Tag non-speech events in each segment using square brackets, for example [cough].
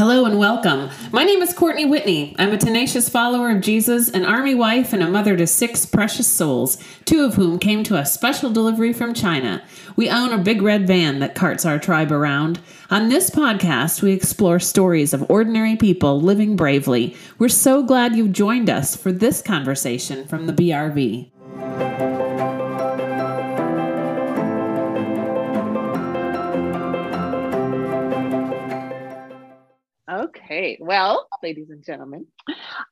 Hello and welcome. My name is Courtney Whitney. I'm a tenacious follower of Jesus, an army wife, and a mother to six precious souls, two of whom came to us special delivery from China. We own a big red van that carts our tribe around. On this podcast, we explore stories of ordinary people living bravely. We're so glad you've joined us for this conversation from the BRV. Okay. Well, ladies and gentlemen,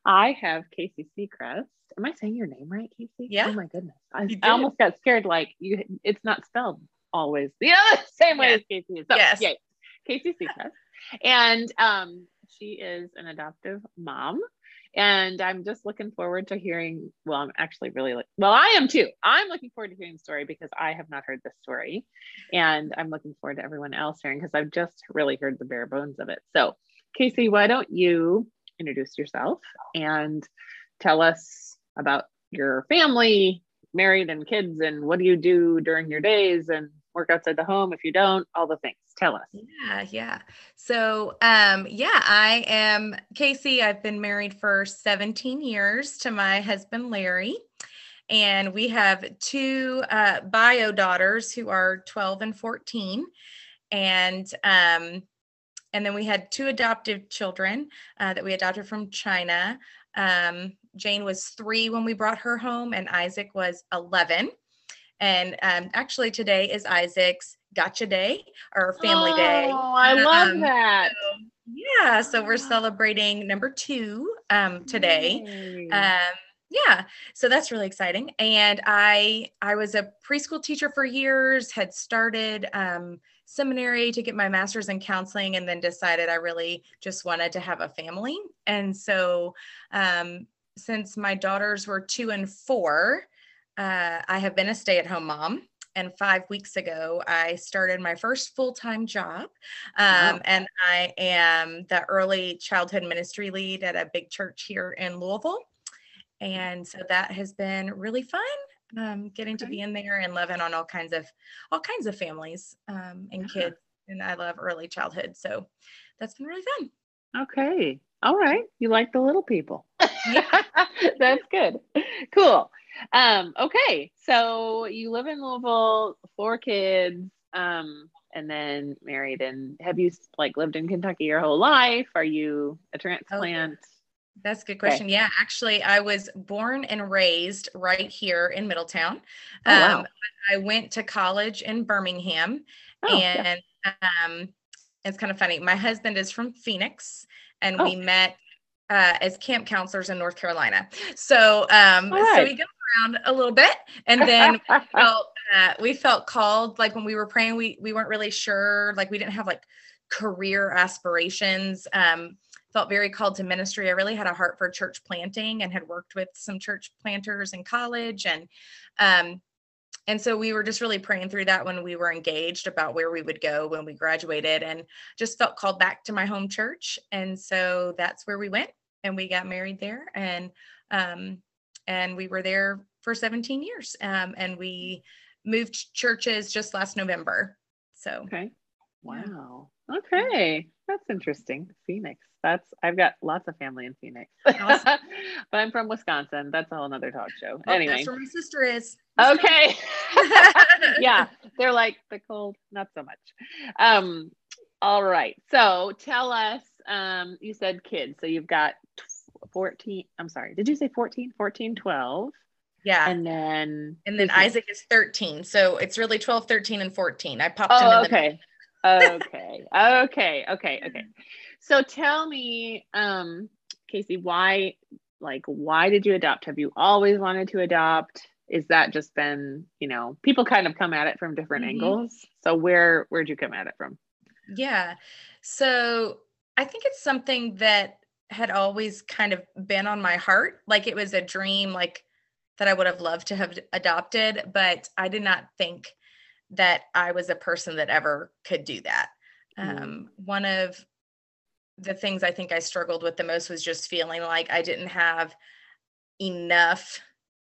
I have Casey Seacrest. Am I saying your name right, Casey? Yeah. Oh my goodness. I, I almost got scared like you it's not spelled always the [laughs] other same way Yeah. as Casey is. So, Yes. yay. Casey Seacrest. and um she is an adoptive mom. And I'm just looking forward to hearing. Well, I'm actually really like, well, I am too. I'm looking forward to hearing the story because I have not heard this story. And I'm looking forward to everyone else hearing because I've just really heard the bare bones of it. So, Casey, why don't you introduce yourself and tell us about your family, married and kids, and what do you do during your days and work outside the home if you don't, all the things. Tell us. Yeah, yeah. So, um, yeah, I am Casey. I've been married for 17 years to my husband Larry, and we have two uh, bio daughters who are 12 and 14, and um, and then we had two adoptive children uh, that we adopted from China. Um, Jane was three when we brought her home, and Isaac was 11. And um, actually, today is Isaac's Gotcha Day or Family Day. Oh, I love Um, that. Yeah, so we're celebrating number two um, today. Um, yeah, so that's really exciting. And I I was a preschool teacher for years, had started um, seminary to get my master's in counseling, and then decided I really just wanted to have a family. And so um, since my daughters were two and four, uh, I have been a stay-at-home mom. And five weeks ago, I started my first full-time job, um, Wow. and I am the early childhood ministry lead at a big church here in Louisville. And so that has been really fun, um, getting to be in there and loving on all kinds of all kinds of families um, and Yeah. kids. And I love early childhood, so that's been really fun. Okay. All right. You like the little people. [laughs] Yeah. [laughs] That's good. Cool. Um, okay. So you live in Louisville, four kids, um, and then married. And have you like lived in Kentucky your whole life? Are you a transplant? That's a good Okay. question. Yeah, actually, I was born and raised right here in Middletown. Oh, wow. Um, I went to college in Birmingham, Oh, yeah. and um, it's kind of funny. My husband is from Phoenix, and Oh. we met uh, as camp counselors in North Carolina. So, um, All so we go around a little bit, and then [laughs] felt uh, we felt called like when we were praying we we weren't really sure like we didn't have like career aspirations um felt very called to ministry. I really had a heart for church planting and had worked with some church planters in college. And um and so we were just really praying through that when we were engaged about where we would go when we graduated and just felt called back to my home church. And so that's where we went and we got married there and um and we were there for 17 years um and we moved churches just last november. So okay. Wow. Okay. That's interesting. Phoenix. That's I've got lots of family in Phoenix. Awesome. [laughs] but I'm from Wisconsin. That's a whole nother talk show. Oh, anyway. that's where my sister is Okay. [laughs] yeah, they're like the cold, not so much. Um, all right. So tell us, um, you said kids. So you've got 14. I'm sorry. Did you say 14? 14, 12. yeah And then and then isaac is 13 so it's really 12 13 and 14 i popped him Oh, in the okay. okay. Okay. Okay. [laughs] So tell me, um, Casey, why like why did you adopt? Have you always wanted to adopt? Is that just been, you know, people kind of come at it from different Mhm. angles. So where where'd you come at it from? Yeah. So I think it's something that had always kind of been on my heart. Like it was a dream, like that I would have loved to have adopted, but I did not think that I was a person that ever could do that. Mm. Um, one of the things I think I struggled with the most was just feeling like I didn't have enough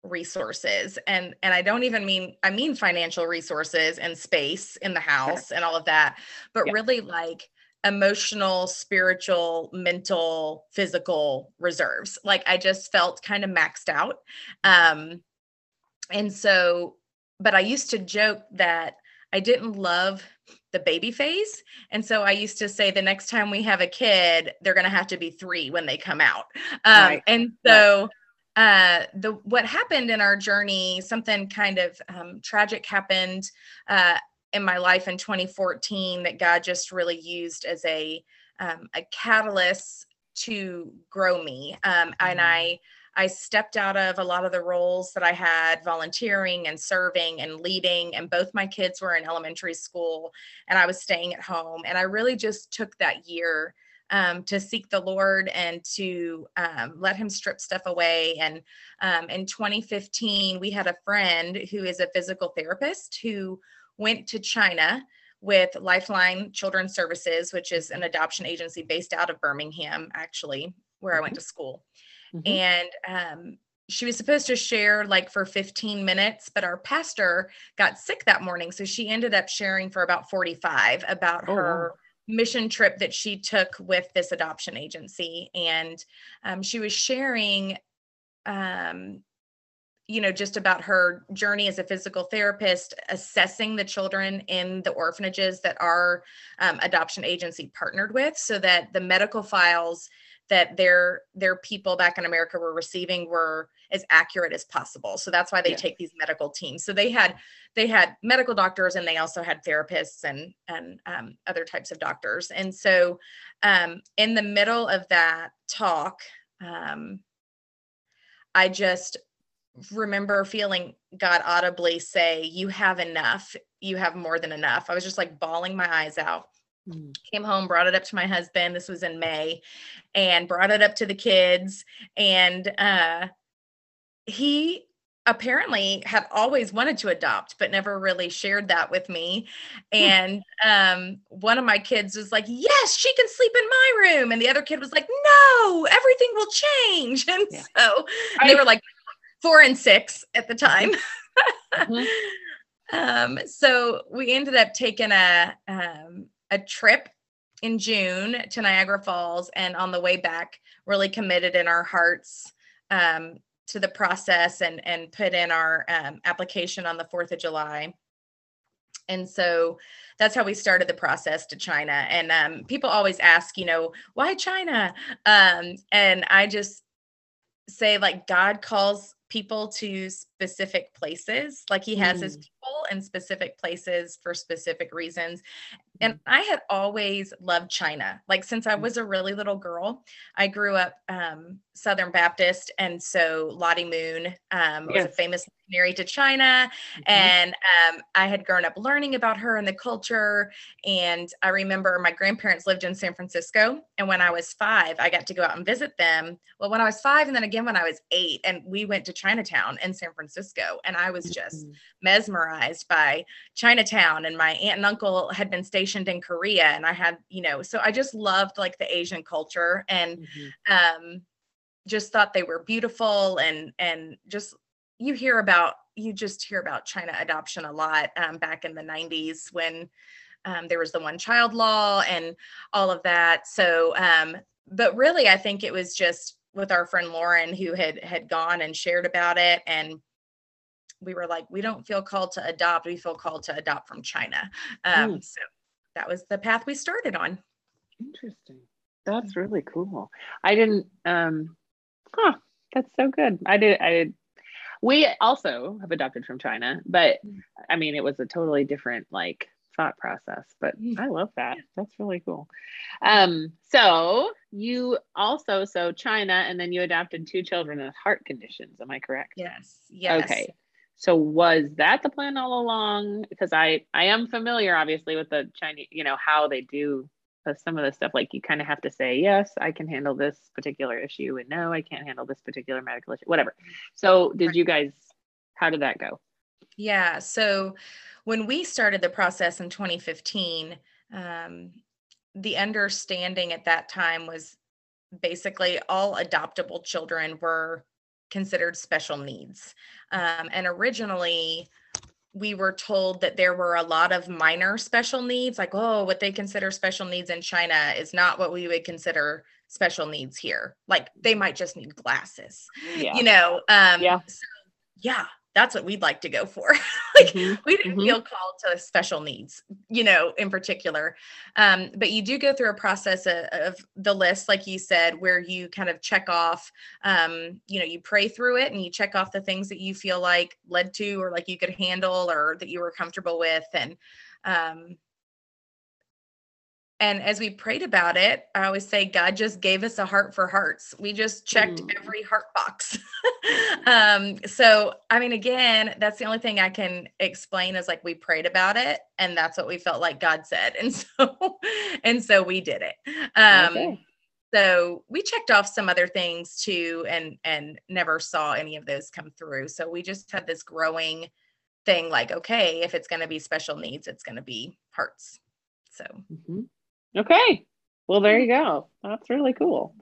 resources and and I don't even mean I mean financial resources and space in the house and all of that but Yeah. really like emotional, spiritual, mental, physical reserves. Like I just felt kind of maxed out. Um, and so, but I used to joke that I didn't love the baby phase. And so I used to say the next time we have a kid, they're going to have to be three when they come out. Um, right. And so, uh, the what happened in our journey, something kind of um, tragic happened uh, in my life in 2014 that God just really used as a um, a catalyst to grow me. Um, mm-hmm. And I I stepped out of a lot of the roles that I had volunteering and serving and leading. And both my kids were in elementary school and I was staying at home. And I really just took that year um, to seek the Lord and to um, let Him strip stuff away. And um, in 2015, we had a friend who is a physical therapist who went to China with Lifeline Children's Services, which is an adoption agency based out of Birmingham, actually, where I went to school. Mm-hmm. And um, she was supposed to share like for 15 minutes, but our pastor got sick that morning. So she ended up sharing for about 45 about oh, her. Wow. Mission trip that she took with this adoption agency. And um, she was sharing um, you know, just about her journey as a physical therapist, assessing the children in the orphanages that our um, adoption agency partnered with, so that the medical files that their their people back in America were receiving were as accurate as possible. So that's why they yeah. take these medical teams. So they had they had medical doctors and they also had therapists and and um, other types of doctors. And so um, in the middle of that talk, um, I just remember feeling God audibly say, You have enough. You have more than enough. I was just like bawling my eyes out. Mm. Came home, brought it up to my husband. This was in May, and brought it up to the kids. And uh, he apparently had always wanted to adopt but never really shared that with me hmm. and um, one of my kids was like yes she can sleep in my room and the other kid was like no everything will change [laughs] and yeah. so and they were like four and six at the time. Mm-hmm. [laughs] um, so we ended up taking a um, a trip in June to Niagara Falls, and on the way back, really committed in our hearts um, to the process and and put in our um, application on the Fourth of July. And so that's how we started the process to China. And um, people always ask, you know, why China? Um, and I just say, like, God calls people to specific places. Like he has mm. his people in specific places for specific reasons. And. I had always loved China. Like since I mm. was a really little girl, I grew up um, Southern Baptist. And so Lottie Moon um, yes. was a famous missionary to China. Mm-hmm. And um, I had grown up learning about her and the culture. And I remember my grandparents lived in San Francisco. And when I was five, I got to go out and visit them. Well, when I was five, and then again when I was eight, and we went to Chinatown in San Francisco. And I was just mm-hmm. mesmerized by Chinatown. And my aunt and uncle had been stationed in Korea. And I had, you know, so I just loved like the Asian culture and mm-hmm. um, just thought they were beautiful and and just you hear about you just hear about China adoption a lot um, back in the 90s when um, there was the one child law and all of that. So, um, but really, I think it was just with our friend Lauren who had had gone and shared about it, and we were like, we don't feel called to adopt; we feel called to adopt from China. Mm. So that was the path we started on. Interesting. That's really cool. I didn't. um Huh. That's so good. I did. I did we also have adopted from China, but mm. I mean, it was a totally different like thought process. But mm. I love that. That's really cool. Um, so you also so China, and then you adopted two children with heart conditions. Am I correct? Yes. Yes. Okay. So was that the plan all along? Because I I am familiar, obviously, with the Chinese, you know, how they do some of the stuff like you kind of have to say yes i can handle this particular issue and no i can't handle this particular medical issue whatever. So did you guys how did that go? Yeah so when we started the process in 2015 um, the understanding at that time was basically all adoptable children were considered special needs. Um, and originally we were told that there were a lot of minor special needs, like, oh, what they consider special needs in China is not what we would consider special needs here. Like they might just need glasses, Yeah. you know? Um, Yeah. So, yeah, that's what we'd like to go for. [laughs] like Mhm, we didn't mhm. feel called to special needs, you know, in particular. Um, but you do go through a process of, of the list, like you said, where you kind of check off, um, you know, you pray through it and you check off the things that you feel like led to or like you could handle or that you were comfortable with. And um, and as we prayed about it, I always say God just gave us a heart for hearts. We just checked Mm. every heart box. [laughs] um, so I mean, again, that's the only thing I can explain is like we prayed about it, and that's what we felt like God said, and so [laughs] and so we did it. Um, Okay. so we checked off some other things too, and and never saw any of those come through. So we just had this growing thing, like okay, if it's going to be special needs, it's going to be hearts. So. Mhm. Okay. Well, there you go. That's really cool.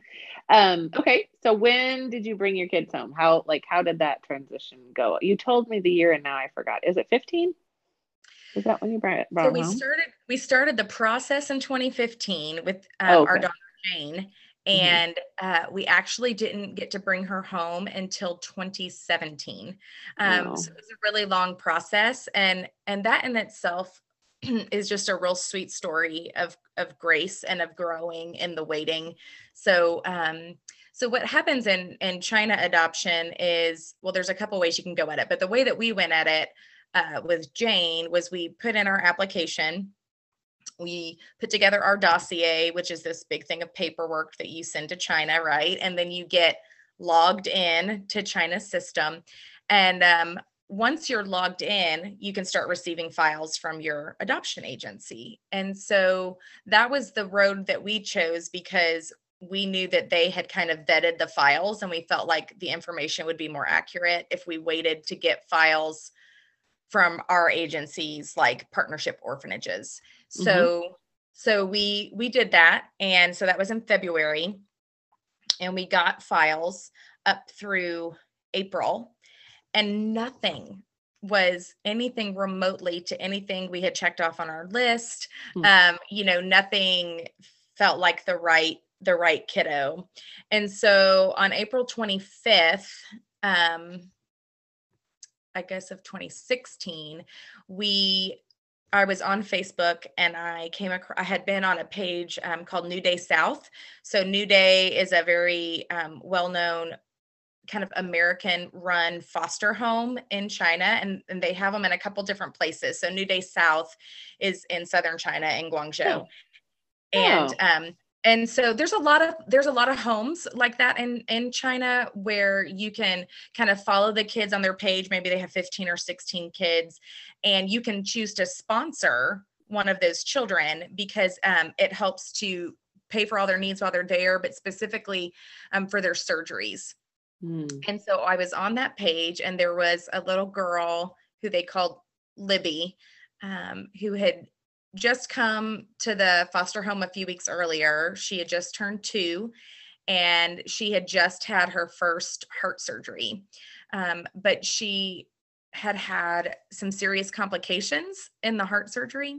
Um, okay. So when did you bring your kids home? How like how did that transition go? You told me the year and now I forgot. Is it 15? Is that when you brought, brought so we home? started we started the process in 2015 with um, Oh, our daughter jane and uh, we actually didn't get to bring her home until 2017 um, Wow. so it was a really long process and and that in itself [clears throat] is just a real sweet story of of grace and of growing in the waiting so um so what happens in in china adoption is well there's a couple ways you can go at it but the way that we went at it uh, with Jane was we put in our application. We put together our dossier, which is this big thing of paperwork that you send to China, right? And then you get logged in to China's system. And um, once you're logged in, you can start receiving files from your adoption agency. And so that was the road that we chose because we knew that they had kind of vetted the files and we felt like the information would be more accurate if we waited to get files from our agencies like partnership orphanages. Mm-hmm. So so we we did that. And so that was in february. And we got files up through april and nothing was anything remotely to anything we had checked off on our list Hmm. um you know nothing felt like the right the right kiddo and so on april 25th um I guess of 2016, we I was on Facebook and I came across I had been on a page um, called New Day South. So New Day is a very um, well-known kind of American run foster home in China and, and they have them in a couple different places. So New Day South is in southern China in Guangzhou. Oh. And Oh. um and so there's a lot of there's a lot of homes like that in in China where you can kind of follow the kids on their page maybe they have 15 or 16 kids and you can choose to sponsor one of those children because um, it helps to pay for all their needs while they're there but specifically um, for their surgeries Hmm. and so I was on that page, and there was a little girl who they called Libby, um, who had just come to the foster home a few weeks earlier. She had just turned two, and she had just had her first heart surgery. Um, but she had had some serious complications in the heart surgery.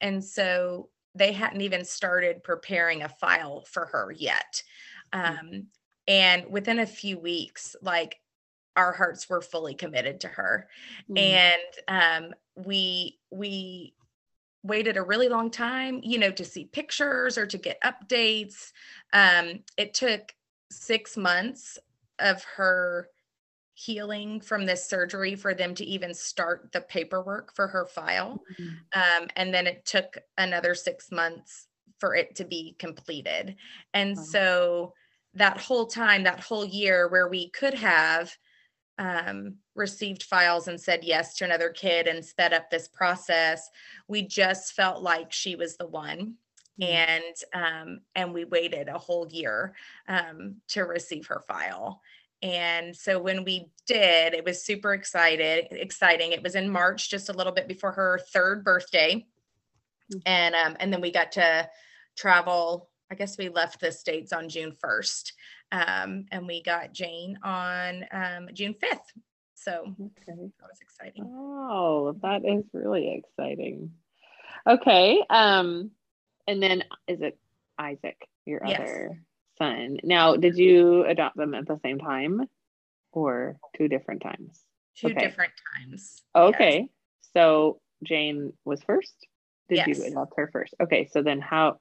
And so they hadn't even started preparing a file for her yet. Um, and within a few weeks, like our hearts were fully committed to her Hmm. and um, we we waited a really long time you know to see pictures or to get updates um, it took six months of her healing from this surgery for them to even start the paperwork for her file Hmm. um, and then it took another six months for it to be completed and Wow. so that whole time that whole year where we could have um, received files and said yes to another kid and sped up this process we just felt like she was the one Mhm. and um, and we waited a whole year um, to receive her file and so when we did it was super excited exciting it was in march just a little bit before her third birthday Mhm. and um, and then we got to travel i guess we left the states on june 1st um, and we got jane on um, june 5th So Okay. that was exciting. Oh, that is really exciting. Okay. Um, and then is it Isaac, your Yes. other son? Now, did you adopt them at the same time or two different times? Two okay. different times. Okay. So Jane was first. Did you Yes. adopt her first? Okay. So then how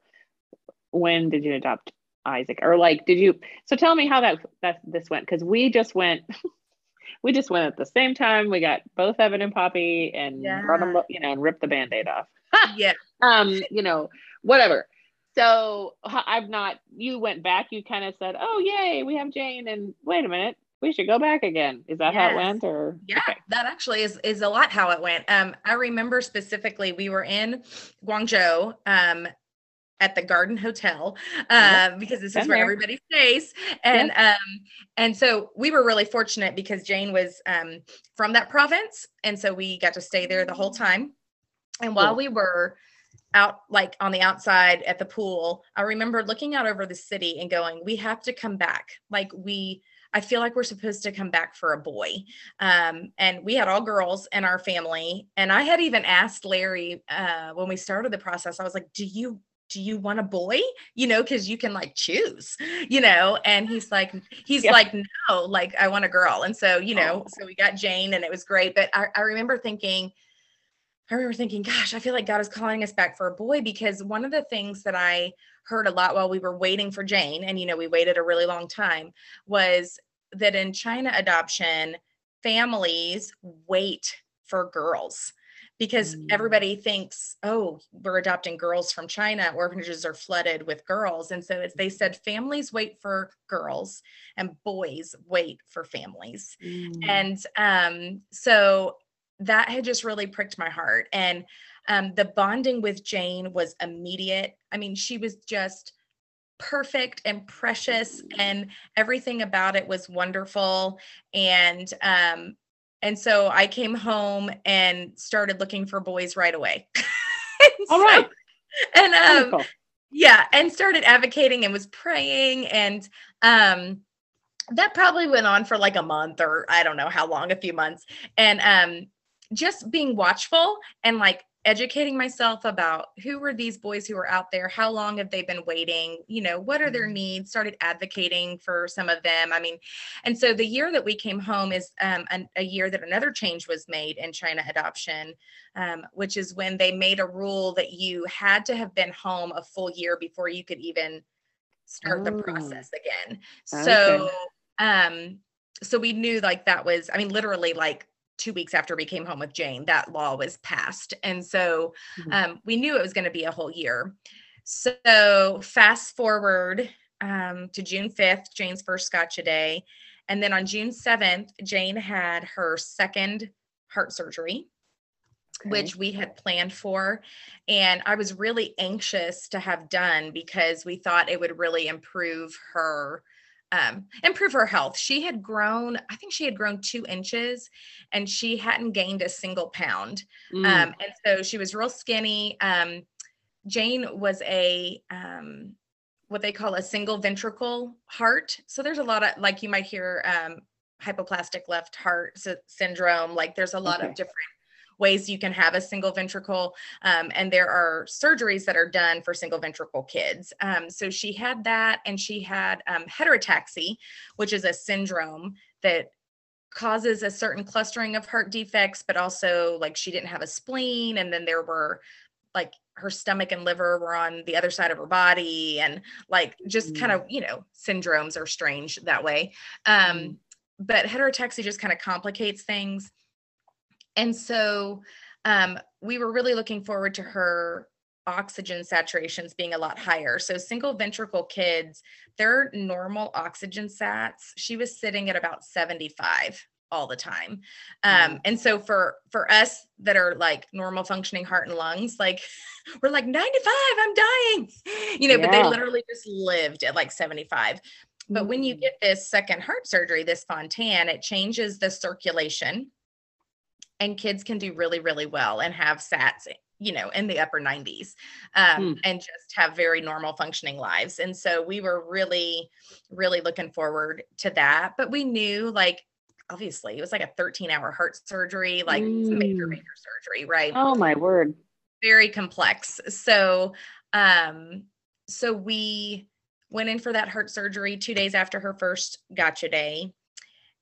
when did you adopt Isaac? Or like did you so tell me how that that this went because we just went [laughs] we just went at the same time. We got both Evan and Poppy and brought them, you know, and ripped the band-aid off. [laughs] Yeah. Um, you know, whatever. So I've not you went back, you kind of said, Oh yay, we have Jane and wait a minute, we should go back again. Is that how it went? Or Yeah, okay. that actually is is a lot how it went. Um, I remember specifically we were in Guangzhou um at the Garden Hotel uh, because this Been is where there. everybody stays, and um and so we were really fortunate because Jane was um from that province, and so we got to stay there the whole time. And while Cool. we were out like on the outside at the pool, I remember looking out over the city and going, "We have to come back. Like we." I feel like we're supposed to come back for a boy um, and we had all girls in our family and i had even asked larry uh, when we started the process i was like do you do you want a boy you know because you can like choose you know and he's like he's Yeah. like no like i want a girl and so you know Oh. so we got jane and it was great but I, I remember thinking I remember thinking, gosh, I feel like God is calling us back for a boy because one of the things that I heard a lot while we were waiting for Jane, and you know, we waited a really long time, was that in China adoption, families wait for girls because Mm. everybody thinks, oh, we're adopting girls from China. Orphanages are flooded with girls. And so it's, they said families wait for girls and boys wait for families Mm. and um, so that had just really pricked my heart and um, the bonding with jane was immediate i mean she was just perfect and precious and everything about it was wonderful and um, and so i came home and started looking for boys right away [laughs] All so- right. and um, Wonderful. yeah and started advocating and was praying and um that probably went on for like a month or i don't know how long a few months and um just being watchful and like educating myself about who were these boys who were out there how long have they been waiting you know what are their Mhm. needs started advocating for some of them i mean and so the year that we came home is um, an, a year that another change was made in china adoption um, which is when they made a rule that you had to have been home a full year before you could even start the Oh. process again. Okay. So, um, so we knew like that was, I mean, literally like two weeks after we came home with Jane, that law was passed, and so Mhm. um, we knew it was going to be a whole year. So fast forward um, to June fifth, Jane's first Gotcha day, and then on June seventh, Jane had her second heart surgery Okay. which we had planned for. And I was really anxious to have done because we thought it would really improve her. Um, improve her health. She had grown, I think she had grown two inches and she hadn't gained a single pound. Mm. Um, and so she was real skinny. Um, Jane was a um, what they call a single ventricle heart. So there's a lot of like you might hear um, hypoplastic left heart sy- syndrome. Like there's a lot Okay. of different ways you can have a single ventricle, um, and there are surgeries that are done for single ventricle kids. Um, so she had that, and she had um, heterotaxy, which is a syndrome that causes a certain clustering of heart defects, but also like she didn't have a spleen, and then there were like her stomach and liver were on the other side of her body, and like just kind of you know syndromes are strange that way. Um, Mm. But heterotaxy just kind of complicates things, and so um, we were really looking forward to her oxygen saturations being a lot higher. So single ventricle kids, their normal oxygen sats, she was sitting at about 75 all the time. Um, and so for for us that are like normal functioning heart and lungs, like [laughs] we're like 95, I'm dying. You know, but they literally just lived at like 75. But when you Mm. get this second heart surgery, this Fontan, it changes the circulation and kids can do really, really well and have SATs, you know, in the upper 90s um, Hmm. and just have very normal functioning lives. And so we were really, really looking forward to that. But we knew like obviously it was like a 13 hour heart surgery, like major, Mm. major surgery, right? Oh my word. very complex. So, um, so we went in for that heart surgery two days after her first gotcha day,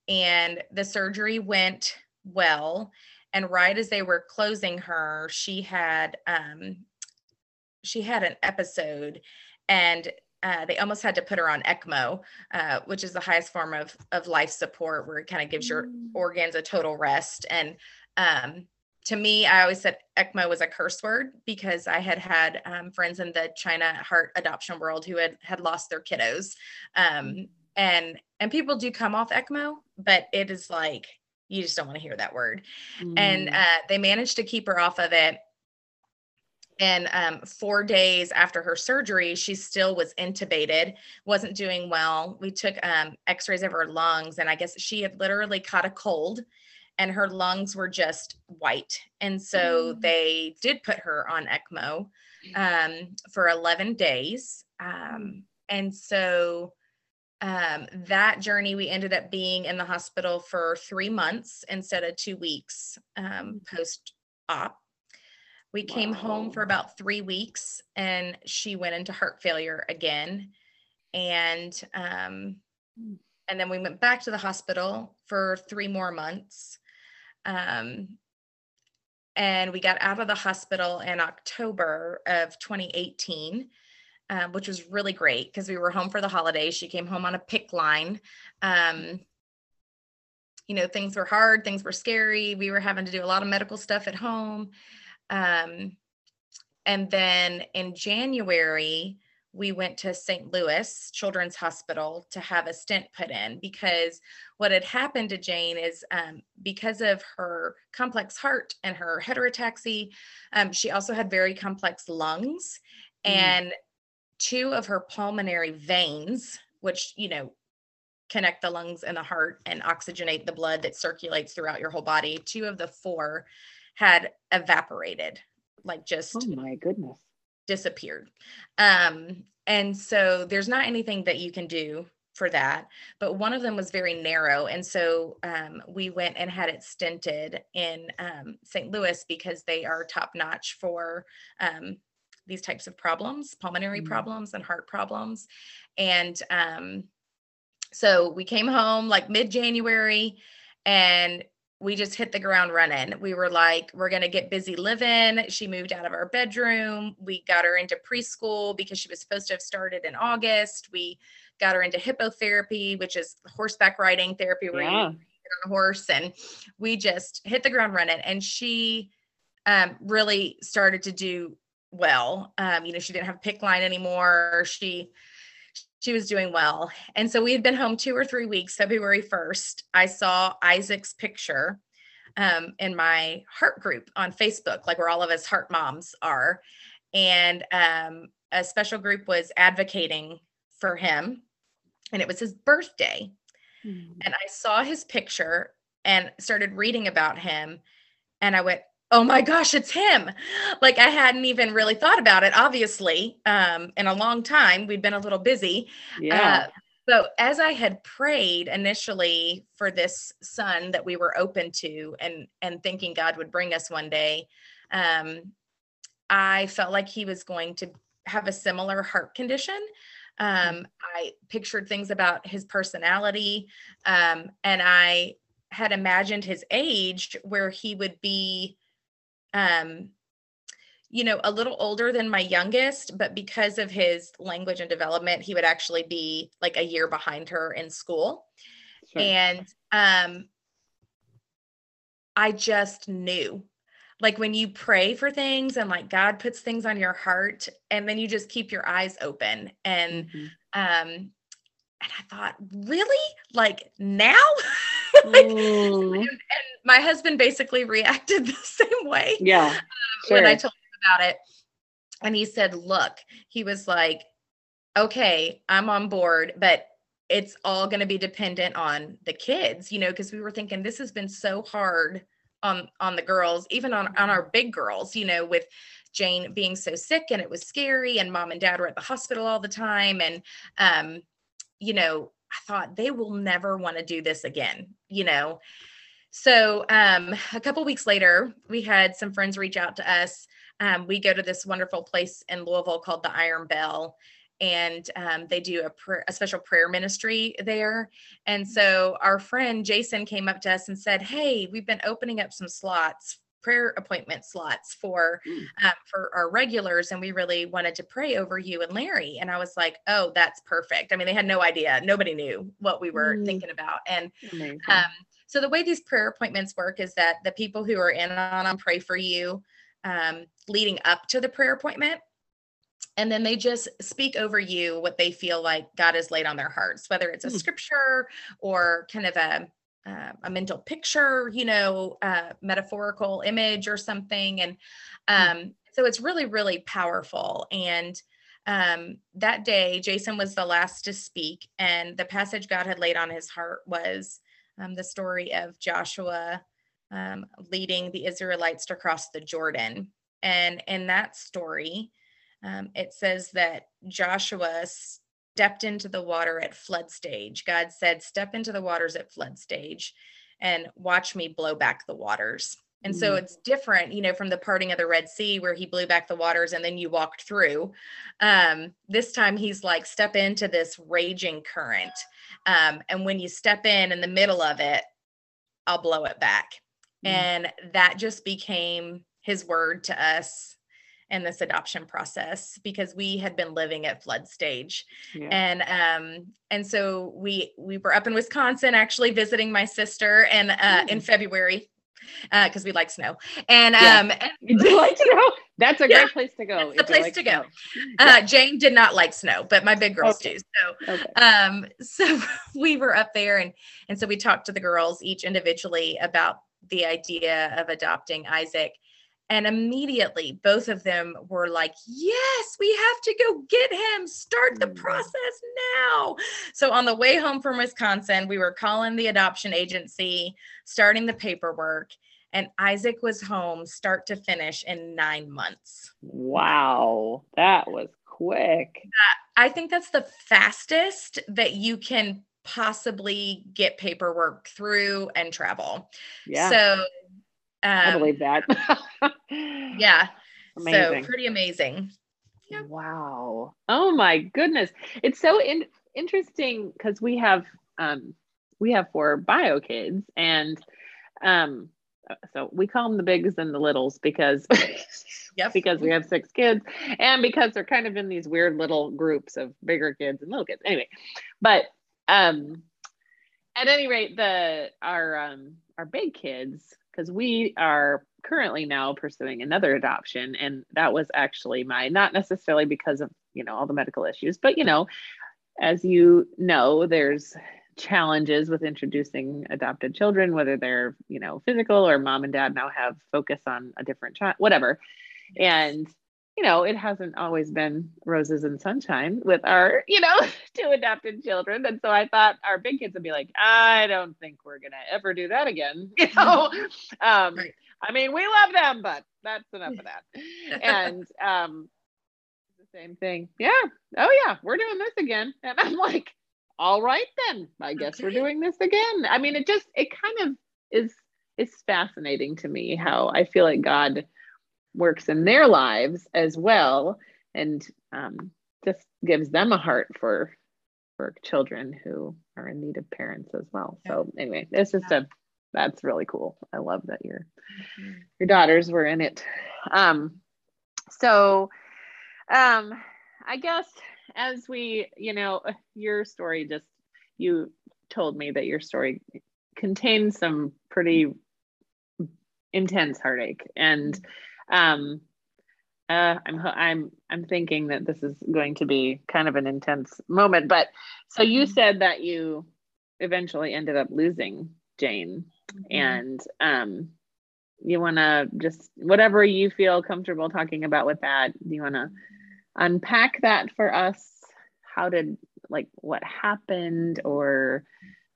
and the surgery went well. And right as they were closing her, she had um, she had an episode, and uh, they almost had to put her on ECMO, uh, which is the highest form of of life support, where it kind of gives your Mm. organs a total rest. And um, to me, I always said ECMO was a curse word because I had had um, friends in the China heart adoption world who had had lost their kiddos, um, and and people do come off ECMO, but it is like you just don't want to hear that word. And Mm. uh, they managed to keep her off of it. And um, four days after her surgery, she still was intubated, wasn't doing well. We took um, x rays of her lungs, and I guess she had literally caught a cold and her lungs were just white. And so Mm. they did put her on ECMO um, for 11 days. Um, and so um, that journey, we ended up being in the hospital for three months instead of two weeks um, post op. We came home for about three weeks and she went into heart failure again. And um, Mm. and then we went back to the hospital for three more months. Um, and we got out of the hospital in October of 2018, um, which was really great because we were home for the holidays. She came home on a PICC line. Um, you know, things were hard, things were scary. We were having to do a lot of medical stuff at home. Um, and then in January, we went to St. Louis Children's Hospital to have a stent put in because what had happened to Jane is um, because of her complex heart and her heterotaxy, um, she also had very complex lungs. Mm. And two of her pulmonary veins, which, you know, connect the lungs and the heart and oxygenate the blood that circulates throughout your whole body, two of the four had evaporated, like just Oh my goodness. disappeared. Um, and so there's not anything that you can do for that, but one of them was very narrow. And so um, we went and had it stented in um, St. Louis because they are top notch for um, these types of problems, pulmonary Mm. problems and heart problems. And um, so we came home like mid January and we just hit the ground running. We were like, we're going to get busy living. She moved out of our bedroom. We got her into preschool because she was supposed to have started in August. We got her into hippotherapy, which is horseback riding therapy where you Yeah. get on a horse. And we just hit the ground running. And she um, really started to do well. Um, you know, she didn't have a PICC line anymore. She she was doing well. And so we had been home two or three weeks. February 1st, I saw Isaac's picture um, in my heart group on Facebook, like where all of us heart moms are. And um, a special group was advocating for him, and it was his birthday. Mm. And I saw his picture and started reading about him. And I went, oh my gosh, it's him. Like I hadn't even really thought about it, obviously, um, in a long time. We'd been a little busy. Yeah. Uh, so as I had prayed initially for this son that we were open to and and thinking God would bring us one day, um, I felt like he was going to have a similar heart condition. Um, I pictured things about his personality, um, and I had imagined his age where he would be um you know a little older than my youngest but because of his language and development he would actually be like a year behind her in school. Sure. and um i just knew. Like when you pray for things and like god puts things on your heart and then you just keep your eyes open and Mhm. um and i thought really? Like now? [laughs] Like, [laughs] my husband basically reacted [laughs] the same way Yeah. when I told him about it. And he said, Look, he was like, Okay, I'm on board, but it's all going to be dependent on the kids, you know, because we were thinking this has been so hard on on the girls, even on on our big girls, you know, with Jane being so sick and it was scary and mom and dad were at the hospital all the time and um you know, I thought they will never want to do this again, you know. So um, a couple weeks later, we had some friends reach out to us. Um, we go to this wonderful place in Louisville called the Iron Bell, and um, they do a, a, special prayer ministry there. And so our friend Jason came up to us and said, "Hey, we've been opening up some slots." prayer appointment slots for um, for our regulars and we really wanted to pray over you and larry and i was like oh that's perfect i mean they had no idea nobody knew what we were mm. thinking about and um, so the way these prayer appointments work is that the people who are in on them pray for you um, leading up to the prayer appointment. And then they just speak over you what they feel like God has laid on their hearts, whether it's a mm. scripture or kind of a uh, a mental picture, you know, uh, metaphorical image or something. And hmm. um, so it's really, really powerful. And um, that day, Jason was the last to speak, and the passage God had laid on his heart was um, the story of Joshua um, leading the Israelites to cross the Jordan. And in that story, um, it says that Joshua stepped into the water at flood stage. God said, Step into the waters at flood stage and watch me blow back the waters. And so mm. it's different, you know, from the parting of the Red Sea where he blew back the waters and then you walked through. Um, this time he's like, step into this raging current. Um, and when you step in in the middle of it, I'll blow it back. Mm. And that just became his word to us in this adoption process because we had been living at flood stage yeah. and um and so we we were up in wisconsin actually visiting my sister and uh mm. in february because uh, we like snow. And yeah. um, you do like [laughs] snow. That's a yeah, great place to go. The place like to go. Uh, Jane did not like snow, but my big girls okay. do. So, okay. um, [laughs] so we were up there, and and so we talked to the girls each individually about the idea of adopting Isaac. And immediately, both of them were like, Yes, we have to go get him. Start the mm. process now. So, on the way home from Wisconsin, we were calling the adoption agency, starting the paperwork, and Isaac was home start to finish in nine months. Wow, that was quick. I think that's the fastest that you can possibly get paperwork through and travel. Yeah. So, um, I believe that. [laughs] yeah. Amazing. So pretty amazing. Yep. Wow. Oh my goodness. It's so in- interesting because we have um we have four bio kids and um so we call them the bigs and the littles because [laughs] yep. because we have six kids and because they're kind of in these weird little groups of bigger kids and little kids anyway but um at any rate the our um our big kids because we are currently now pursuing another adoption and that was actually my not necessarily because of you know all the medical issues but you know as you know there's challenges with introducing adopted children whether they're you know physical or mom and dad now have focus on a different child whatever. And you know, it hasn't always been roses and sunshine with our, [laughs] you know, [laughs] two adopted children. And so I thought our big kids would be like, I don't think we're going to ever do that again. [laughs] You know, um, right. I mean, we love them, but that's enough of that. and um, the same thing. Yeah. Oh, yeah. We're doing this again. And I'm like, all right, then I guess okay. we're doing this again. I mean, it just, it kind of is, it's fascinating to me how I feel like God works in their lives as well and um, just gives them a heart for for children who are in need of parents as well. So anyway it's just a that's really cool. I love that your mm-hmm. your daughters were in it. Um so um i guess as we you know your story just you told me that your story contains some pretty intense heartache and mm-hmm um, uh, I'm I'm I'm thinking that this is going to be kind of an intense moment. But so you mm-hmm. said that you eventually ended up losing Jane, mm-hmm. and um, you want to just whatever you feel comfortable talking about with that. Do you want to unpack that for us? How did like what happened, or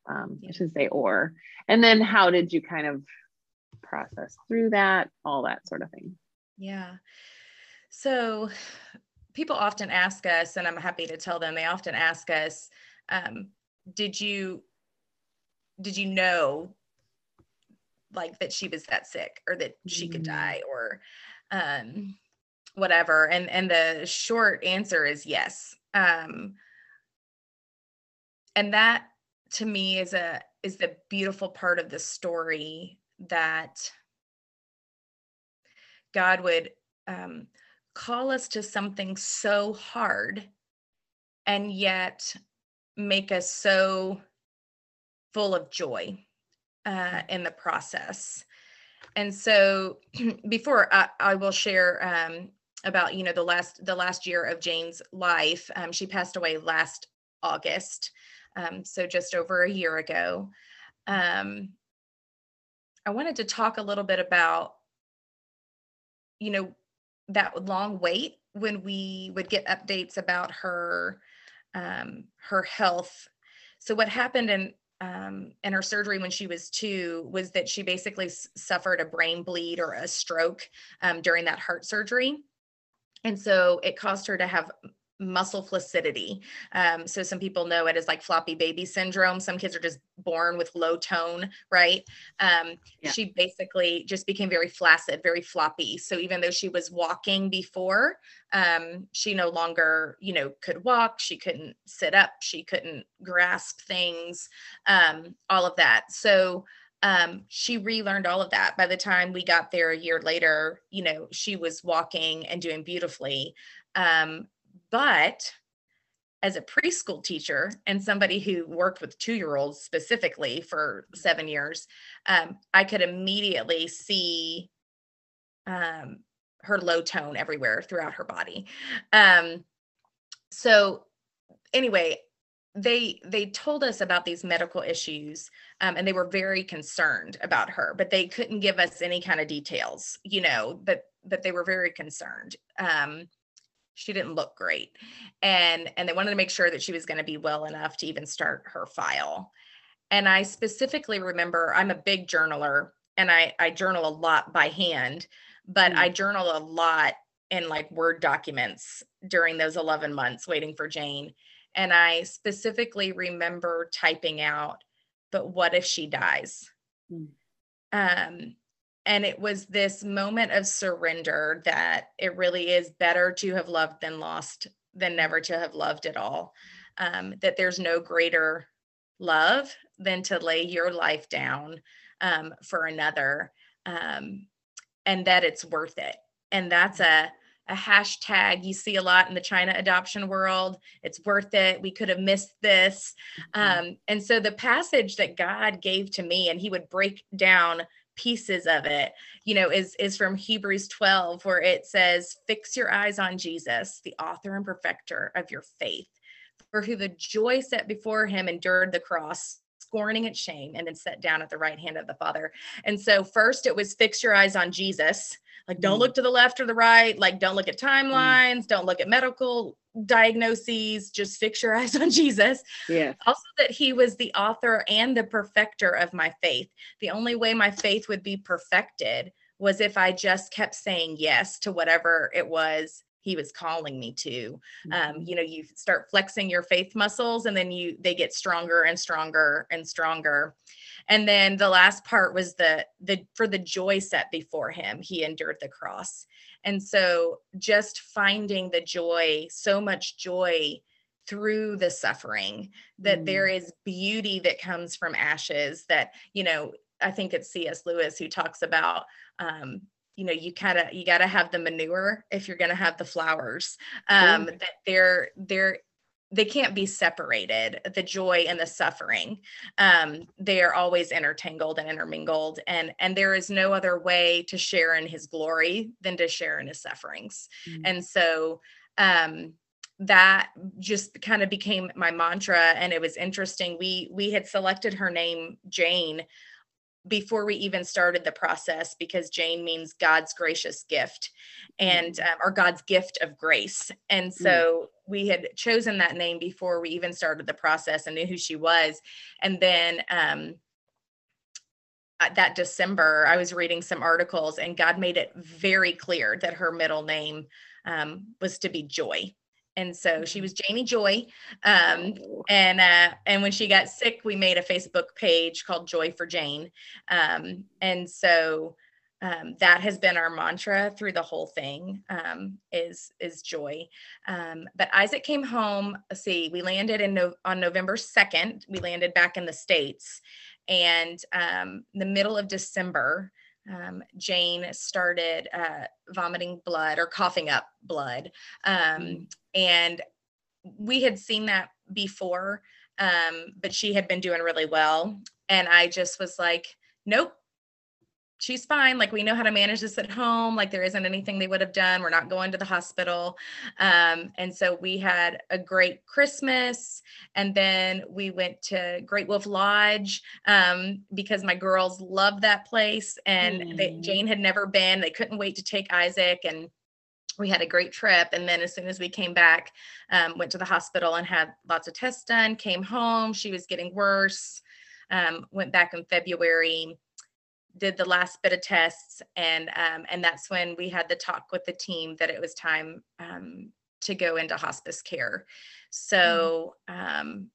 um, I should say, or, and then how did you kind of process through that, all that sort of thing. Yeah. So people often ask us, and I'm happy to tell them, they often ask us, um, did you did you know like that she was that sick or that she could Mm. die or um whatever and and the short answer is yes um and that to me is a is the beautiful part of the story that god would um call us to something so hard and yet make us so full of joy uh, in the process. And so, [clears throat] before I, I will share um, about you know the last the last year of Jane's life, um, she passed away last August, um, so just over a year ago. Um, I wanted to talk a little bit about you know that long wait when we would get updates about her um, her health. So what happened in um, in her surgery when she was two was that she basically s- suffered a brain bleed or a stroke um, during that heart surgery, and so it caused her to have muscle flaccidity. Um, so some people know it as like floppy baby syndrome. Some kids are just born with low tone, right? Um, Yeah. She basically just became very flaccid, very floppy. So even though she was walking before, um, she no longer, you know, could walk. She couldn't sit up. She couldn't grasp things, um, all of that. So um, she relearned all of that. By the time we got there a year later, you know, she was walking and doing beautifully. Um, but as a preschool teacher and somebody who worked with two year olds specifically for seven years, um, I could immediately see um, her low tone everywhere throughout her body. Um, so, anyway, they they told us about these medical issues um, and they were very concerned about her but they couldn't give us any kind of details you know but but they were very concerned um, she didn't look great and and they wanted to make sure that she was going to be well enough to even start her file and i specifically remember i'm a big journaler and i i journal a lot by hand but Mm. i journal a lot in like word documents during those 11 months waiting for jane and i specifically remember typing out but what if she dies Mm. um and it was this moment of surrender that it really is better to have loved than lost than never to have loved at all. Um, that there's no greater love than to lay your life down um, for another um, and that it's worth it. And that's a a hashtag you see a lot in the china adoption world. It's worth it. We could have missed this. Um, and so the passage that god gave to me and he would break down pieces of it you know is is from hebrews 12 where it says fix your eyes on jesus the author and perfecter of your faith for who the joy set before him endured the cross scorning its shame and then sat down at the right hand of the father. And so first it was fix your eyes on jesus like don't Mm. look to the left or the right like don't look at timelines don't look at medical diagnoses just fix your [laughs] eyes on jesus Yeah. also that he was the author and the perfecter of my faith. The only way my faith would be perfected was if I just kept saying yes to whatever it was he was calling me to. Um, you know, you start flexing your faith muscles and then you they get stronger and stronger and stronger. And then the last part was the the for the joy set before him, he endured the cross. And so just finding the joy, so much joy through the suffering that Mm. there is beauty that comes from ashes that you know i think it's cs lewis who talks about um you know you kind of you got to have the manure if you're going to have the flowers um Sure. that they're they're they can't be separated the joy and the suffering. Um they are always intertangled and intermingled and and there is no other way to share in his glory than to share in his sufferings. Mm. and so um that just kind of became my mantra and it was interesting. We we had selected her name jane before we even started the process because jane means god's gracious gift and um, or god's gift of grace. And so we had chosen that name before we even started the process and knew who she was. And then um uh, that December, I was reading some articles, and God made it very clear that her middle name um, was to be Joy. And so she was Jamie Joy. Um, oh. and uh, and when she got sick, we made a Facebook page called Joy for Jane. Um, and so um, that has been our mantra through the whole thing um, is is joy. Um, but Isaac came home. Let's see, we landed in no, on November second. We landed back in the states, and um, the middle of December um, Jane started uh, vomiting blood or coughing up blood. Um, mm. And we had seen that before, um, but she had been doing really well. And I just was like, nope, she's fine. Like we know how to manage this at home. Like there isn't anything they would have done. We're not going to the hospital. Um, and so we had a great Christmas. And then we went to Great Wolf Lodge um, because my girls love that place. And mm. they, Jane had never been. They couldn't wait to take Isaac and we had a great trip and then as soon as we came back um, went to the hospital and had lots of tests done came home she was getting worse um, went back in february did the last bit of tests and um, and that's when we had the talk with the team that it was time um, to go into hospice care. So um,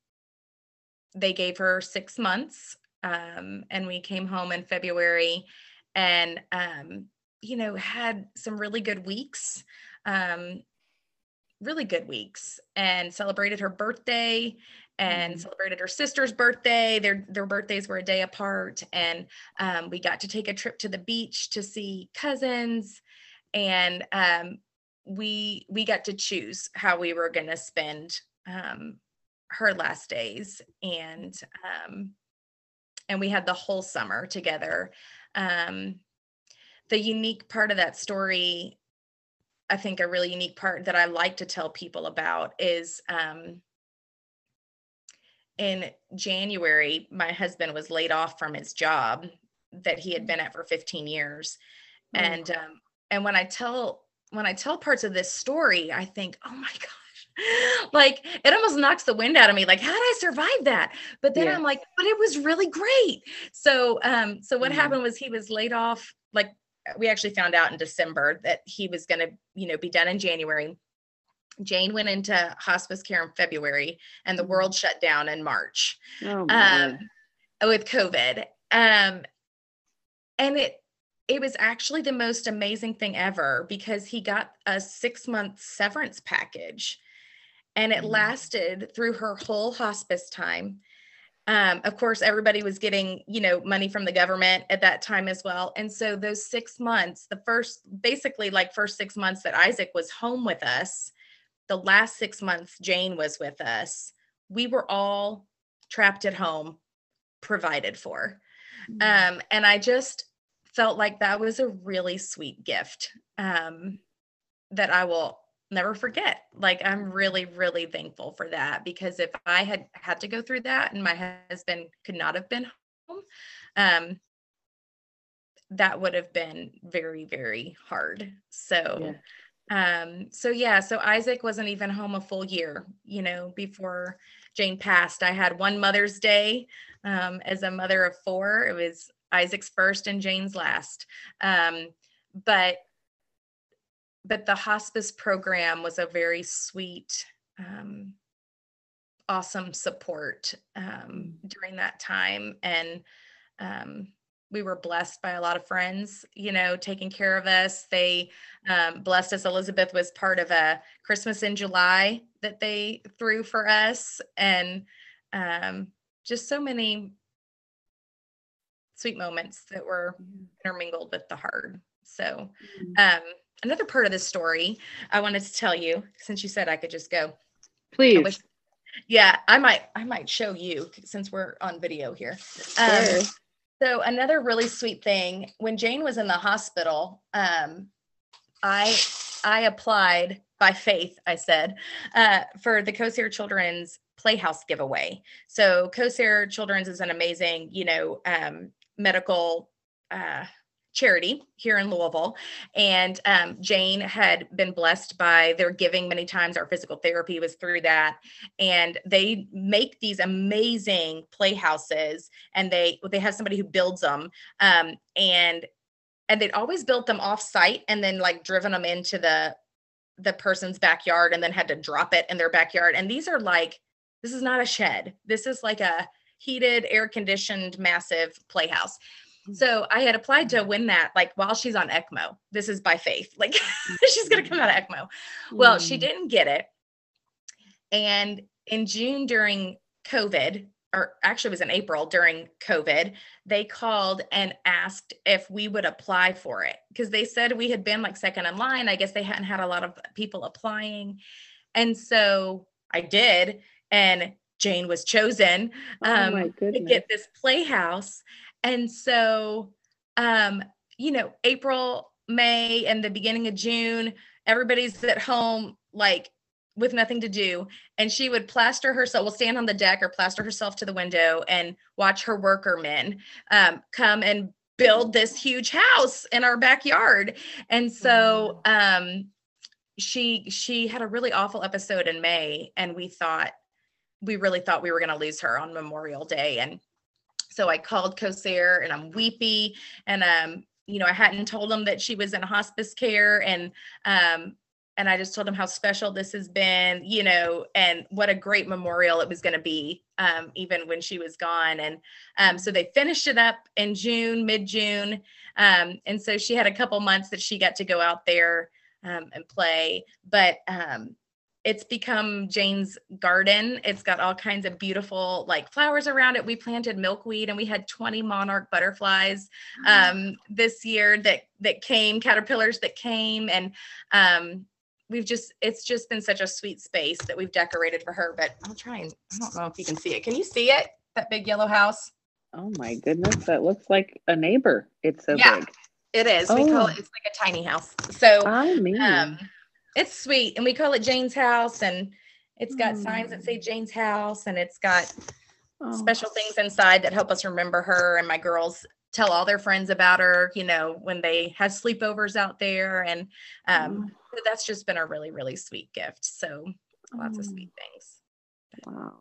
they gave her six months um, and we came home in february and um, you know had some really good weeks um, really good weeks and celebrated her birthday and mm-hmm. celebrated her sister's birthday. Their their birthdays were a day apart, and um, we got to take a trip to the beach to see cousins, and um, we we got to choose how we were going to spend um, her last days, and um, and we had the whole summer together. Um, the unique part of that story, I think, a really unique part that I like to tell people about is. Um, in January, my husband was laid off from his job that he had been at for 15 years. Mm. And um, and when I tell when I tell parts of this story, I think, oh my [laughs] gosh, like it almost knocks the wind out of me. Like, how did I survive that? But then yeah. I'm like, but it was really great. So um, so what mm. happened was he was laid off, like we actually found out in December that he was gonna, you know, be done in January Jane went into hospice care in February and the mm-hmm. world shut down in March oh, um, with COVID. Um, and it, it was actually the most amazing thing ever because he got a six month severance package and it mm-hmm. lasted through her whole hospice time. Um, of course, everybody was getting, you know, money from the government at that time as well. And so those six months, the first, basically like first six months that Isaac was home with us, the last six months Jane was with us, we were all trapped at home, provided for. Mm-hmm. Um, and I just felt like that was a really sweet gift um, that I will never forget. Like, I'm really, really thankful for that because if I had had to go through that and my husband could not have been home, um, that would have been very, very hard. So, yeah um so yeah so isaac wasn't even home a full year you know before jane passed. I had one mother's day um as a mother of four. It was isaac's first and jane's last. Um but but the hospice program was a very sweet um awesome support um during that time. And um we were blessed by a lot of friends, you know, taking care of us. They um, blessed us. Elizabeth was part of a Christmas in July that they threw for us, and um, just so many sweet moments that were intermingled with the hard. So, mm-hmm. um, another part of this story I wanted to tell you, since you said I could just go. Please. Wish, yeah, I might. I might show you since we're on video here. Um, sure. So another really sweet thing, when Jane was in the hospital, um, I I applied by faith, I said, uh, for the Kosair Children's Playhouse giveaway. So Kosair Children's is an amazing, you know, um, medical uh, charity here in Louisville. And um, Jane had been blessed by their giving many times. Our physical therapy was through that. And they make these amazing playhouses and they they have somebody who builds them. Um, and and they'd always built them off site and then like driven them into the the person's backyard and then had to drop it in their backyard. And these are like, this is not a shed. This is like a heated, air conditioned, massive playhouse. So I had applied to win that like while she's on ECMO. This is by faith. Like [laughs] she's going to come out of ECMO. Well, she mm. didn't get it. And in June during COVID, or actually it was in April during COVID, they called and asked if we would apply for it because they said we had been like second in line. I guess they hadn't had a lot of people applying. And so I did. And Jane was chosen oh um, oh to get this playhouse. And so, um, you know, April, May, and the beginning of June, everybody's at home, like with nothing to do. And she would plaster herself will stand on the deck or plaster herself to the window and watch her workermen um, come and build this huge house in our backyard. And so um, she she had a really awful episode in may and we thought we really thought we were going to lose her on memorial day. And so i called Kosair and i'm weepy and um you know i hadn't told them that she was in hospice care and um and I just told him how special this has been, you know, and what a great memorial it was going to be, um, even when she was gone. And um, so they finished it up in June, mid June. Um, and so she had a couple months that she got to go out there um, and play. But um, it's become Jane's garden. It's got all kinds of beautiful like flowers around it. We planted milkweed and we had 20 monarch butterflies um, this year that that came, caterpillars that came, and um, we've just it's just been such a sweet space that we've decorated for her but i'll try and i don't know if you can see it can you see it that big yellow house oh my goodness that looks like a neighbor it's so yeah, big it is oh. we call it oh. it's like a tiny house so I um, it's sweet and we call it jane's house and it's got mm. signs that say jane's house and it's got oh. special things inside that help us remember her and my girls tell all their friends about her you know when they have sleepovers out there and um, mm that's just been a really, really sweet gift. So lots oh. of sweet things. Wow.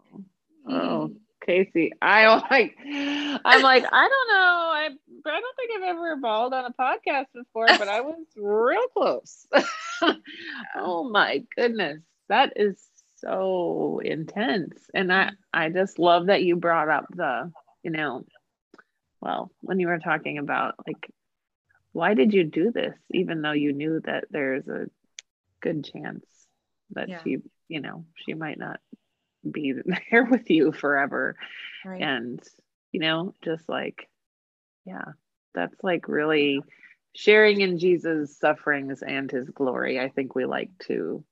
Oh, Casey, I [laughs] like, I'm like, I don't know. I, I don't think I've ever bawled on a podcast before, but I [laughs] was real close. [laughs] oh my goodness. That is so intense. And I, I just love that you brought up the, you know, well, when you were talking about like, why did you do this, even though you knew that there's a good chance that yeah. she, you know, she might not be [laughs] there with you forever. Right. And, you know, just like, yeah, that's like really sharing in Jesus' sufferings and his glory. I think we like to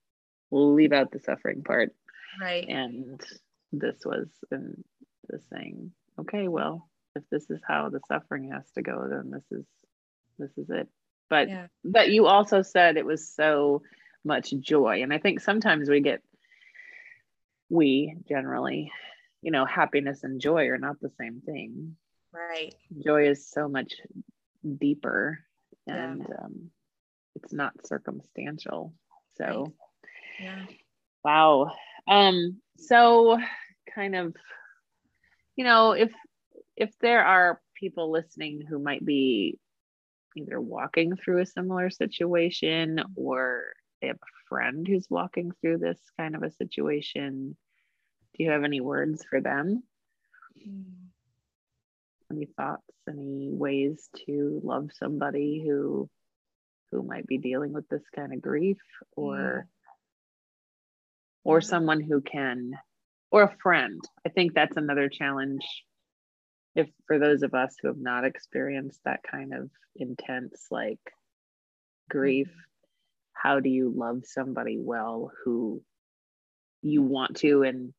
leave out the suffering part. Right. And this was in the saying, okay, well, if this is how the suffering has to go, then this is this is it. But yeah. but you also said it was so much joy. And I think sometimes we get, we generally, you know, happiness and joy are not the same thing. Right. Joy is so much deeper and yeah. um, it's not circumstantial. So, right. yeah. Wow. Um, so kind of, you know, if if there are people listening who might be either walking through a similar situation or they have a friend who's walking through this kind of a situation do you have any words for them mm. Any thoughts any ways to love somebody who who might be dealing with this kind of grief or yeah. or someone who can or a friend. I think that's another challenge. If for those of us who have not experienced that kind of intense like grief mm-hmm. how do you love somebody well who you want to and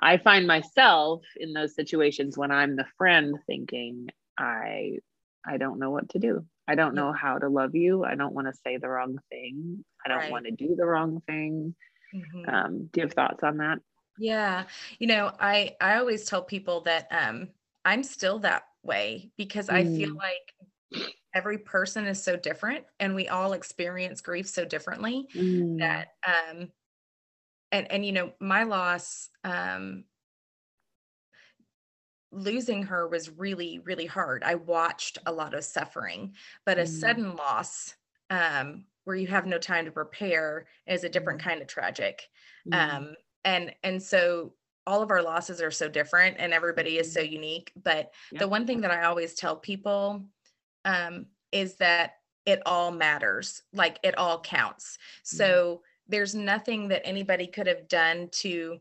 i find myself in those situations when i'm the friend thinking i i don't know what to do i don't know how to love you i don't want to say the wrong thing i don't right. want to do the wrong thing mm-hmm. um, do you have thoughts on that yeah you know i i always tell people that um i'm still that way because mm. i feel mm. like every person is so different and we all experience grief so differently mm. that um and and you know my loss um losing her was really really hard i watched a lot of suffering but a mm. sudden loss um where you have no time to prepare is a different Mm-hmm. kind of tragic Mhm. um and and so all of our losses are so different and everybody is so unique but Yeah. the one thing that i always tell people um is that it all matters like it all counts Mm-hmm. so there's nothing that anybody could have done to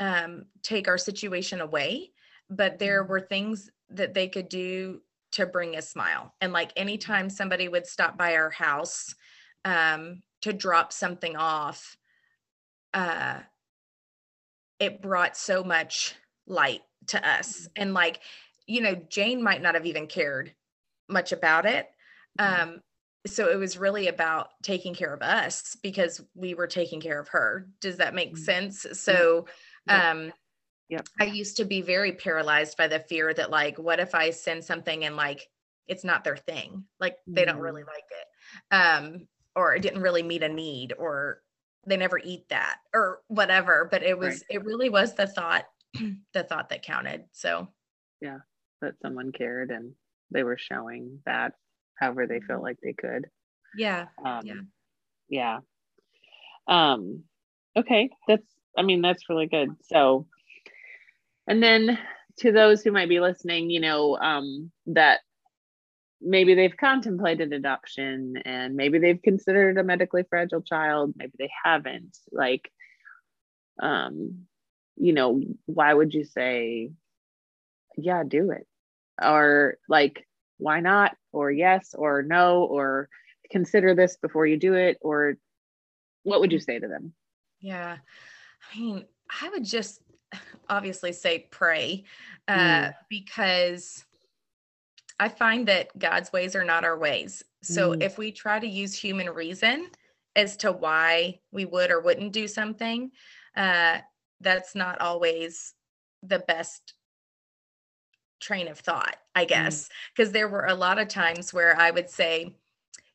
um take our situation away but there Mm-hmm. were things that they could do to bring a smile and like anytime somebody would stop by our house um to drop something off uh it brought so much light to us and like you know jane might not have even cared much about it Mhm. um so it was really about taking care of us because we were taking care of her. Does that make Mhm. sense? So um Yep. i used to be very paralyzed by the fear that like what if i send something and like it's not their thing? Like they don't really like it. Um or it didn't really meet a need or they never eat that or whatever but it was it really was the thought [clears throat] the thought that counted so. Yeah, that someone cared and they were showing that however they felt like they could. yeah Um, Yeah. yeah. Um, okay, that's. I mean, that's really good. So, and then to those who might be listening, you know, um, that maybe they've contemplated adoption and maybe they've considered a medically fragile child, maybe they haven't. Like, um, you know, why would you say, yeah, do it? Or like, why not? Or yes, or no, or consider this before you do it? Or what would you say to them? yeah i mean i would just obviously say pray uh Mm. because i find that god's ways are not our ways so Mm. if we try to use human reason as to why we would or wouldn't do something uh that's not always the best train of thought i guess because there were a lot of times where i would say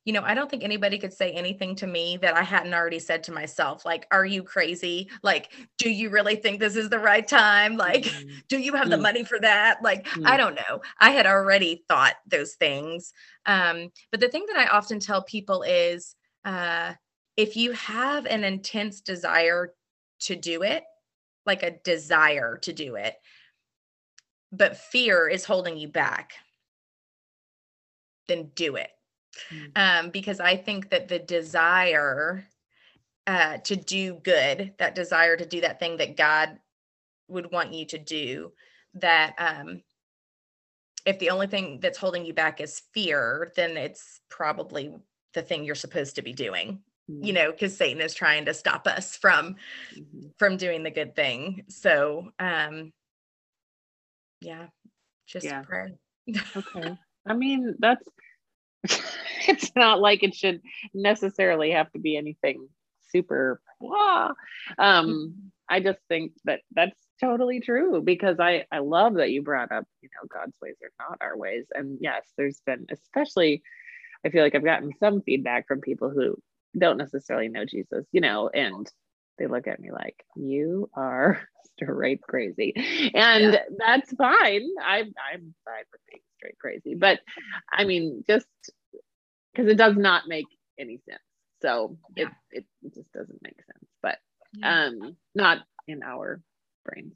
you know, I don't think anybody could say anything to me that I hadn't already said to myself. Like, are you crazy? Like, do you really think this is the right time? Like, Mm. do you have the Mm. money for that? Like, I Mm. don't know. I had already thought those things. Um, but the thing that I often tell people is uh, if you have an intense desire to do it, like a desire to do it, but fear is holding you back, then do it Mm. um, because I think that the desire uh, to do good, that desire to do that thing that God would want you to do, that um, if the only thing that's holding you back is fear, then it's probably the thing you're supposed to be doing. You Mm. know, because Satan is trying to stop us from Mhm. from doing the good thing. So, um, yeah, just Yeah. pray. Okay. [laughs] I mean, that's [laughs] it's not like it should necessarily have to be anything super blah. Um, I just think that that's totally true because I I love that you brought up, you know, God's ways are not our ways. And yes, there's been especially I feel like I've gotten some feedback from people who don't necessarily know Jesus, you know, and they look at me like, you are [laughs] straight crazy. And that's fine. I'm I'm fine with being straight crazy. But I mean, just because it does not make any sense. So Yeah. it, it just doesn't make sense. But Yeah. um not in our brains.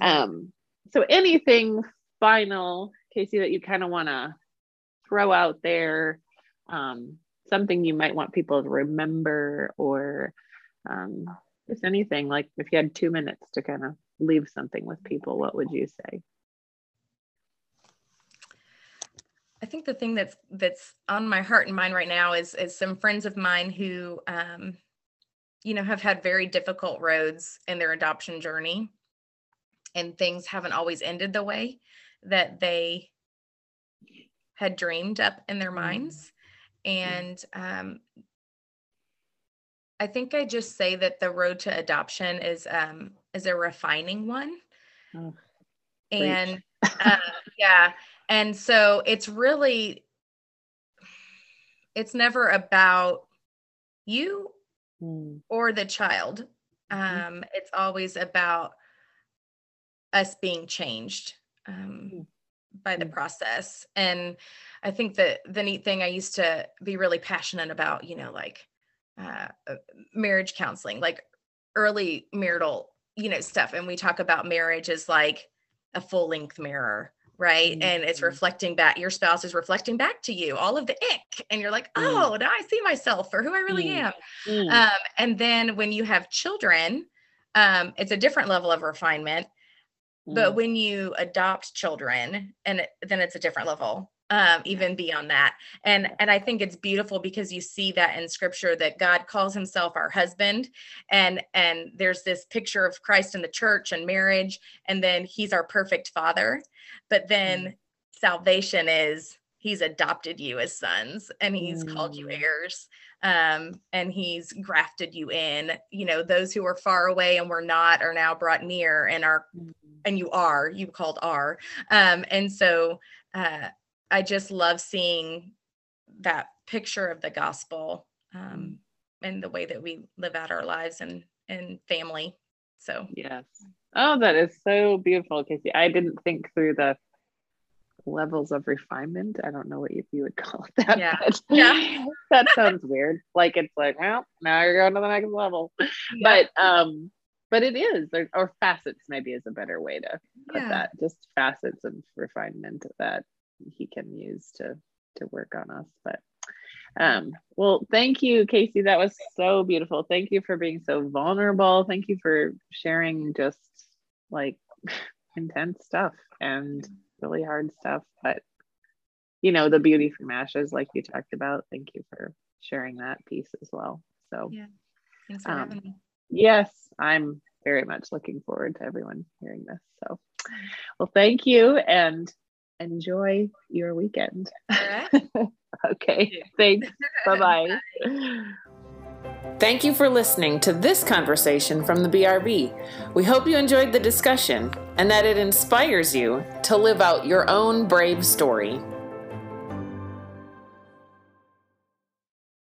Um so anything final, Casey, that you kind of want to throw out there, um, something you might want people to remember or um, just anything like if you had two minutes to kind of leave something with people, what would you say? I think the thing that's that's on my heart and mind right now is is some friends of mine who um you know have had very difficult roads in their adoption journey and things haven't always ended the way that they had dreamed up in their Mm. minds and um I think I just say that the road to adoption is um is a refining one Oh, and uh, [laughs] yeah and so it's really it's never about you Mm, or the child Mhm. um it's always about us being changed um Mm. by the Mm. process. And I think that the neat thing I used to be really passionate about, you know, like uh, uh, marriage counseling, like early marital, you know, stuff. And we talk about marriage as like a full length mirror, right? And it's Mhm. reflecting back, your spouse is reflecting back to you all of the ick. And you're like, Mm. oh, now I see myself for who I really Mm. am. Mm. Um, and then when you have children, um, it's a different level of refinement. But Mm. when you adopt children, and it, then it's a different level, um, even beyond that. And and I think it's beautiful because you see that in Scripture that God calls Himself our husband, and and there's this picture of Christ in the church and marriage, and then He's our perfect Father. But then salvation is He's adopted you as sons, and He's called you Mm. heirs um, and he's grafted you in. You know, those who are far away and were not are now brought near and are, Mm. and you are, you called are. Um, and so uh, I just love seeing that picture of the gospel um, and the way that we live out our lives and and family. So Yes. Oh, that is so beautiful, Casey. I didn't think through the levels of refinement. I don't know what you, you would call it that. Yeah. [laughs] Yeah. [laughs] that sounds weird. Like it's like, well, now you're going to the next level. yeah, But um, but it is, or, or facets maybe is a better way to put yeah. that. Just facets of refinement that he can use to to work on us. But um, well, thank you, Casey. That was so beautiful. Thank you for being so vulnerable. Thank you for sharing just like [laughs] intense stuff and really hard stuff. But you know, the beauty from ashes, like you talked about. Thank you for sharing that piece as well. So Yeah. Thanks for um, having me. yes, I'm very much looking forward to everyone hearing this. So well, thank you and enjoy your weekend. All right. [laughs] Okay. Thanks. [laughs] Bye bye. Thank you for listening to this conversation from the BRB. We hope you enjoyed the discussion and that it inspires you to live out your own brave story.